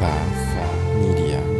Path Media.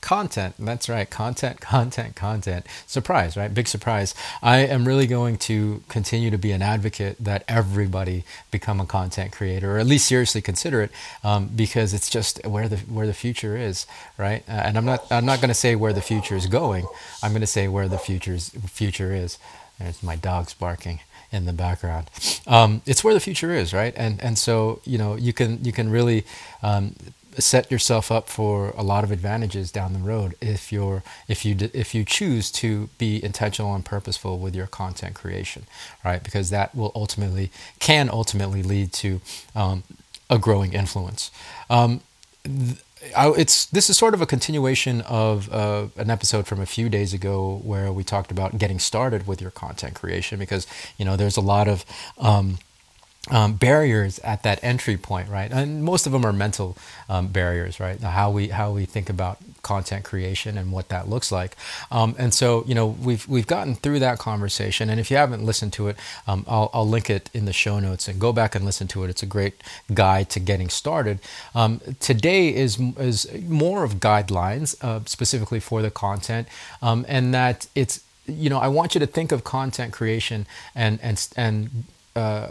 content. That's right, content, content, content. Surprise, right? Big surprise. I am really going to continue to be an advocate that everybody become a content creator, or at least seriously consider it, um, because it's just where the where the future is, right? Uh, and I'm not I'm not going to say where the future is going. I'm going to say where the future's future is. There's my dogs barking in the background. Um, it's where the future is, right? And and so you know you can you can really um, set yourself up for a lot of advantages down the road if you're if you if you choose to be intentional and purposeful with your content creation, right? Because that will ultimately can ultimately lead to um, a growing influence. Um, th- I, it's this is sort of a continuation of uh, an episode from a few days ago where we talked about getting started with your content creation because you know there's a lot of um, um, barriers at that entry point, right? And most of them are mental um, barriers, right? How we how we think about content creation and what that looks like. Um, and so, you know, we've we've gotten through that conversation. And if you haven't listened to it, um, I'll, I'll link it in the show notes and go back and listen to it. It's a great guide to getting started. Um, today is is more of guidelines uh, specifically for the content, um, and that it's you know I want you to think of content creation and and and uh,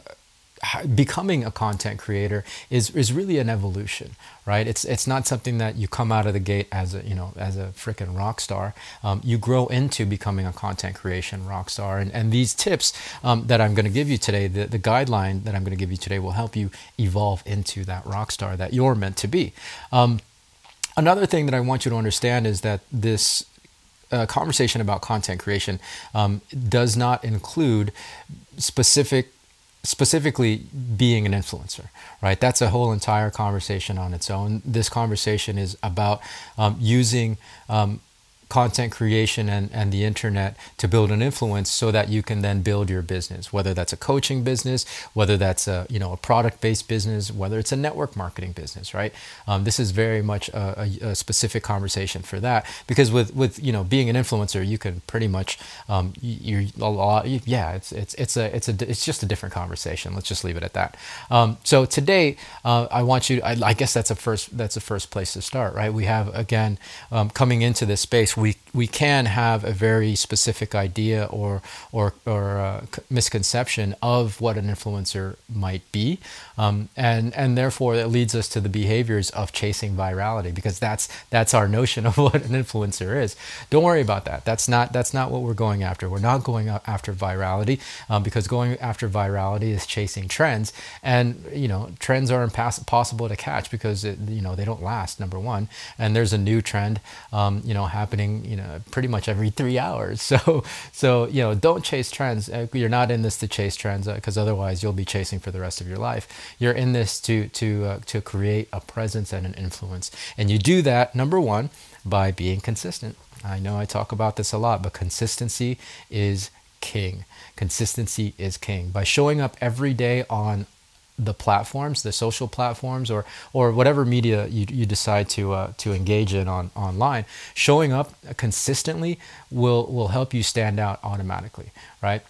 becoming a content creator is is really an evolution, right? It's it's not something that you come out of the gate as a you know as a freaking rock star. Um, you grow into becoming a content creation rock star, and and these tips um, that I'm going to give you today, the the guideline that I'm going to give you today, will help you evolve into that rock star that you're meant to be. Um, another thing that I want you to understand is that this uh, conversation about content creation um, does not include specific specifically being an influencer, right? That's a whole entire conversation on its own. This conversation is about um, using um, content creation and, and the internet to build an influence so that you can then build your business whether that's a coaching business whether that's a you know a product based business whether it's a network marketing business right? Um, this is very much a, a, a, specific conversation for that because with with you know being an influencer you can pretty much um, you're a lot yeah it's it's it's a it's a it's just a different conversation. Let's just leave it at that. Um, so today uh, I want you I, I, guess that's a first that's a first place to start right? We have again um, coming into this space we we can have a very specific idea or or or uh, misconception of what an influencer might be, um, and and therefore it leads us to the behaviors of chasing virality because that's that's our notion of what an influencer is. Don't worry about that. That's not that's not what we're going after. We're not going after virality um, because going after virality is chasing trends, and you know trends are impossible to catch because it, you know they don't last. Number one, and there's a new trend um, you know happening you know pretty much every three hours. So so you know don't chase trends. Uh, you're not in this to chase trends because uh, otherwise you'll be chasing for the rest of your life. You're in this to to uh, to create a presence and an influence, and you do that number one by being consistent. I know I talk about this a lot, but consistency is king. Consistency is king. By showing up every day on the platforms, the social platforms, or or whatever media you, you decide to uh, to engage in on online, showing up consistently will will help you stand out automatically, right?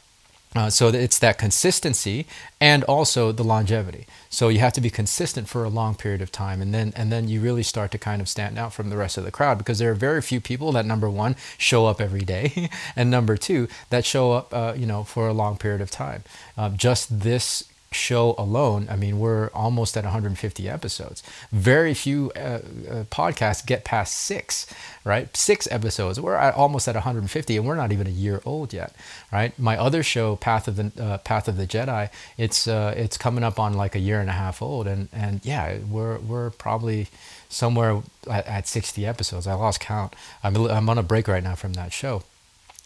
Uh, so it's that consistency and also the longevity. So you have to be consistent for a long period of time, and then and then you really start to kind of stand out from the rest of the crowd because there are very few people that number one show up every day, and number two that show up, uh, you know, for a long period of time. Uh, just this show alone, I mean, we're almost at 150 episodes. Very few uh, uh, podcasts get past six, right? Six episodes. We're at almost at 150, and we're not even a year old yet, right? My other show, Path of the uh, Path of the Jedi, it's uh, it's coming up on like a year and a half old, and and yeah, we're we're probably somewhere at, at 60 episodes. I lost count. I'm I'm on a break right now from that show.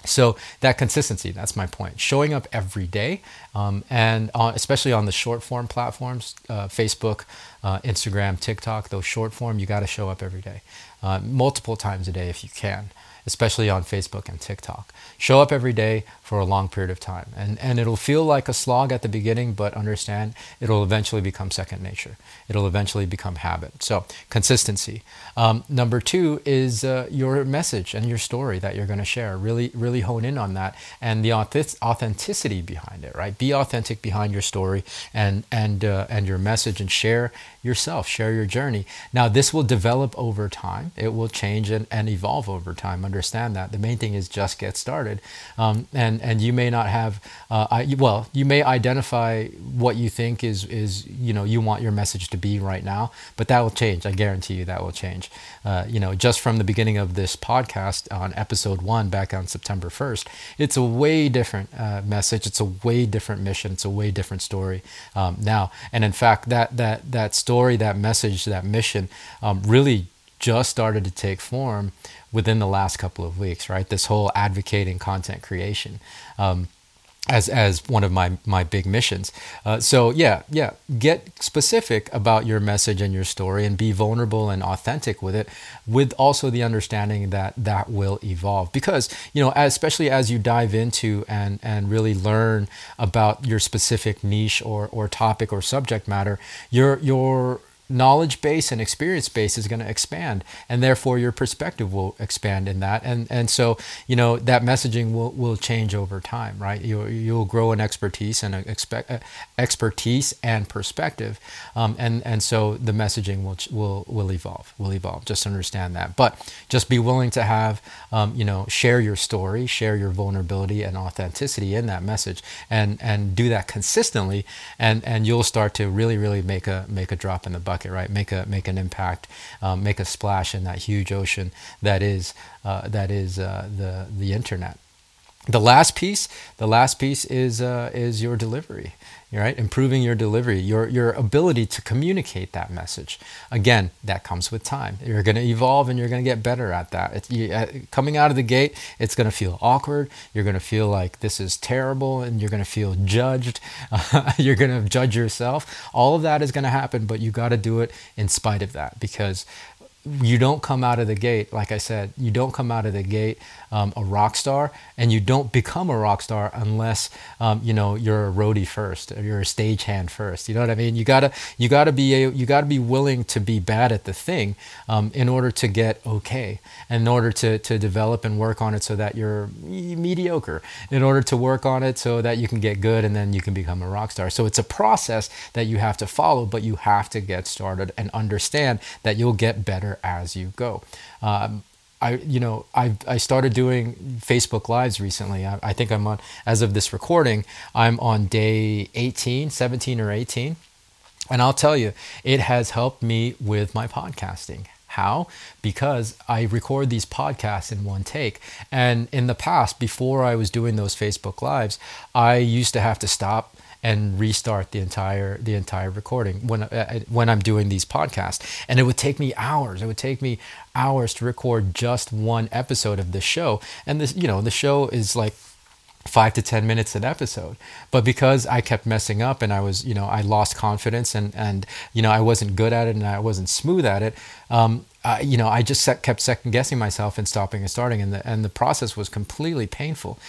So that consistency that's my point. Showing up every day um, and on, especially on the short form platforms uh, facebook uh, instagram tiktok those short form you got to show up every day uh, multiple times a day if you can especially on Facebook and TikTok. Show up every day for a long period of time. And, and it'll feel like a slog at the beginning, but understand it'll eventually become second nature. It'll eventually become habit. So, consistency. Um, number two is uh, your message and your story that you're going to share. Really, really hone in on that and the authenticity behind it, right? Be authentic behind your story and, and, uh, and your message and share yourself, share your journey. Now, this will develop over time, it will change and, and evolve over time understand that. The main thing is just get started, um, and and you may not have, uh, I, well, you may identify what you think is is you know you want your message to be right now, but that will change. I guarantee you that will change. Uh, you know, just from the beginning of this podcast on episode one back on September first, it's a way different uh, message. It's a way different mission. It's a way different story um, now. And in fact, that that that story, that message, that mission, um, really just started to take form within the last couple of weeks, right? This whole advocating content creation. Um, as, as one of my, my big missions. Uh, so, yeah, yeah, get specific about your message and your story and be vulnerable and authentic with it, with also the understanding that that will evolve. Because, you know, especially as you dive into and, and really learn about your specific niche or, or topic or subject matter, your, your, knowledge base and experience base is going to expand and therefore your perspective will expand in that. And and so you know that messaging will, will change over time right? You, you'll grow an expertise and expect uh, expertise and perspective um, and and so the messaging will will will evolve will evolve. Just understand that. But just be willing to have um, you know share your story share your vulnerability and authenticity in that message and and do that consistently and and you'll start to really really make a make a drop in the bucket right? Make a make an impact, um, make a splash in that huge ocean that is uh, that is uh, the the internet. The last piece, the last piece is uh, is your delivery right? Improving your delivery, your, your ability to communicate that message. Again, that comes with time. You're going to evolve and you're going to get better at that. You, uh, coming out of the gate, it's going to feel awkward. You're going to feel like this is terrible and you're going to feel judged. Uh, you're going to judge yourself. All of that is going to happen, but you got to do it in spite of that because you don't come out of the gate, like I said, you don't come out of the gate um, a rock star, and you don't become a rock star unless um, you know you're a roadie first, or you're a stagehand first. You know what I mean? You gotta you gotta be a, you gotta be willing to be bad at the thing um, in order to get okay, in order to to develop and work on it so that you're mediocre. In order to work on it so that you can get good, and then you can become a rock star. So it's a process that you have to follow, but you have to get started and understand that you'll get better as you go. Um, I, you know, I, I started doing Facebook Lives recently. I, I think I'm on, as of this recording, I'm on day 18, 17 or 18. And I'll tell you, it has helped me with my podcasting. How? Because I record these podcasts in one take. And in the past, before I was doing those Facebook Lives, I used to have to stop and restart the entire the entire recording when uh, when I'm doing these podcasts. And it would take me hours. It would take me hours to record just one episode of the show. And this, you know, the show is like five to ten minutes an episode but because i kept messing up and i was you know i lost confidence and and you know i wasn't good at it and i wasn't smooth at it um, uh, you know i just kept second guessing myself and stopping and starting and the and the process was completely painful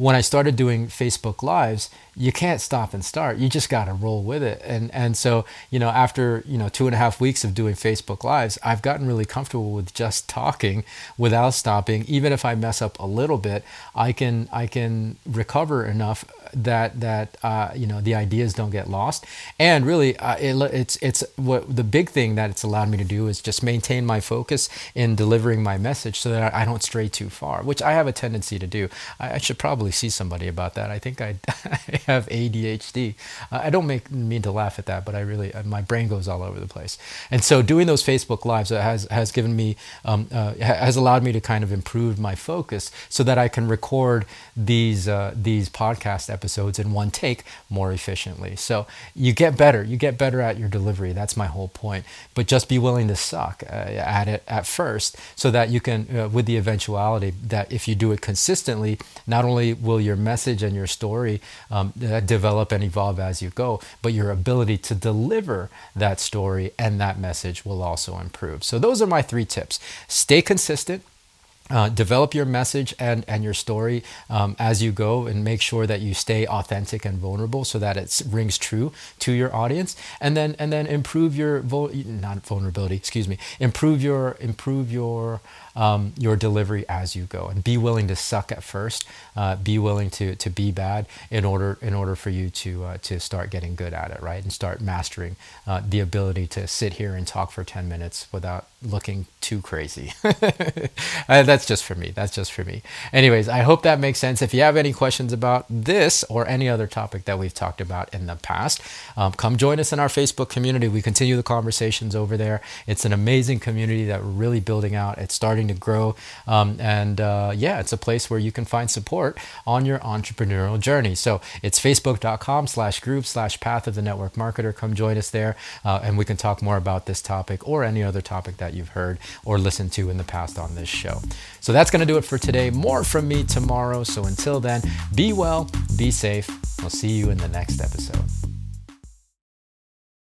when I started doing Facebook Lives, you can't stop and start. You just got to roll with it. And and so you know, after you know two and a half weeks of doing Facebook Lives, I've gotten really comfortable with just talking without stopping. Even if I mess up a little bit, I can I can recover enough that that uh, you know the ideas don't get lost. And really, uh, it, it's it's what the big thing that it's allowed me to do is just maintain my focus in delivering my message so that I don't stray too far, which I have a tendency to do. I, I should probably see somebody about that. I think I, I have ADHD. Uh, I don't make mean to laugh at that, but I really uh, my brain goes all over the place. And so doing those Facebook lives has has given me um, uh, has allowed me to kind of improve my focus so that I can record these uh, these podcast episodes in one take more efficiently. So you get better. You get better at your delivery. That's my whole point. But just be willing to suck uh, at it at first so that you can, uh, with the eventuality that if you do it consistently, not only will your message and your story um, uh, develop and evolve as you go, but your ability to deliver that story and that message will also improve. So those are my three tips. Stay consistent uh, develop your message and, and your story um, as you go and make sure that you stay authentic and vulnerable so that it rings true to your audience and then and then improve your vul- not vulnerability excuse me improve your improve your um, your delivery as you go. And be willing to suck at first. Uh, be willing to to be bad in order in order for you to uh, to start getting good at it right? And start mastering uh, the ability to sit here and talk for 10 minutes without looking too crazy. Uh, that's just for me. That's just for me. Anyways i hope that makes sense. If you have any questions about this or any other topic that we've talked about in the past um, come join us in our facebook community. We continue the conversations over there. It's an amazing community that we're really building out. It's starting to grow. Um, and uh, yeah, it's a place where you can find support on your entrepreneurial journey. So it's facebook.com slash group slash path of the network marketer. Come join us there uh, and we can talk more about this topic or any other topic that you've heard or listened to in the past on this show. So that's going to do it for today. More from me tomorrow. So until then, be well, be safe. I'll see you in the next episode.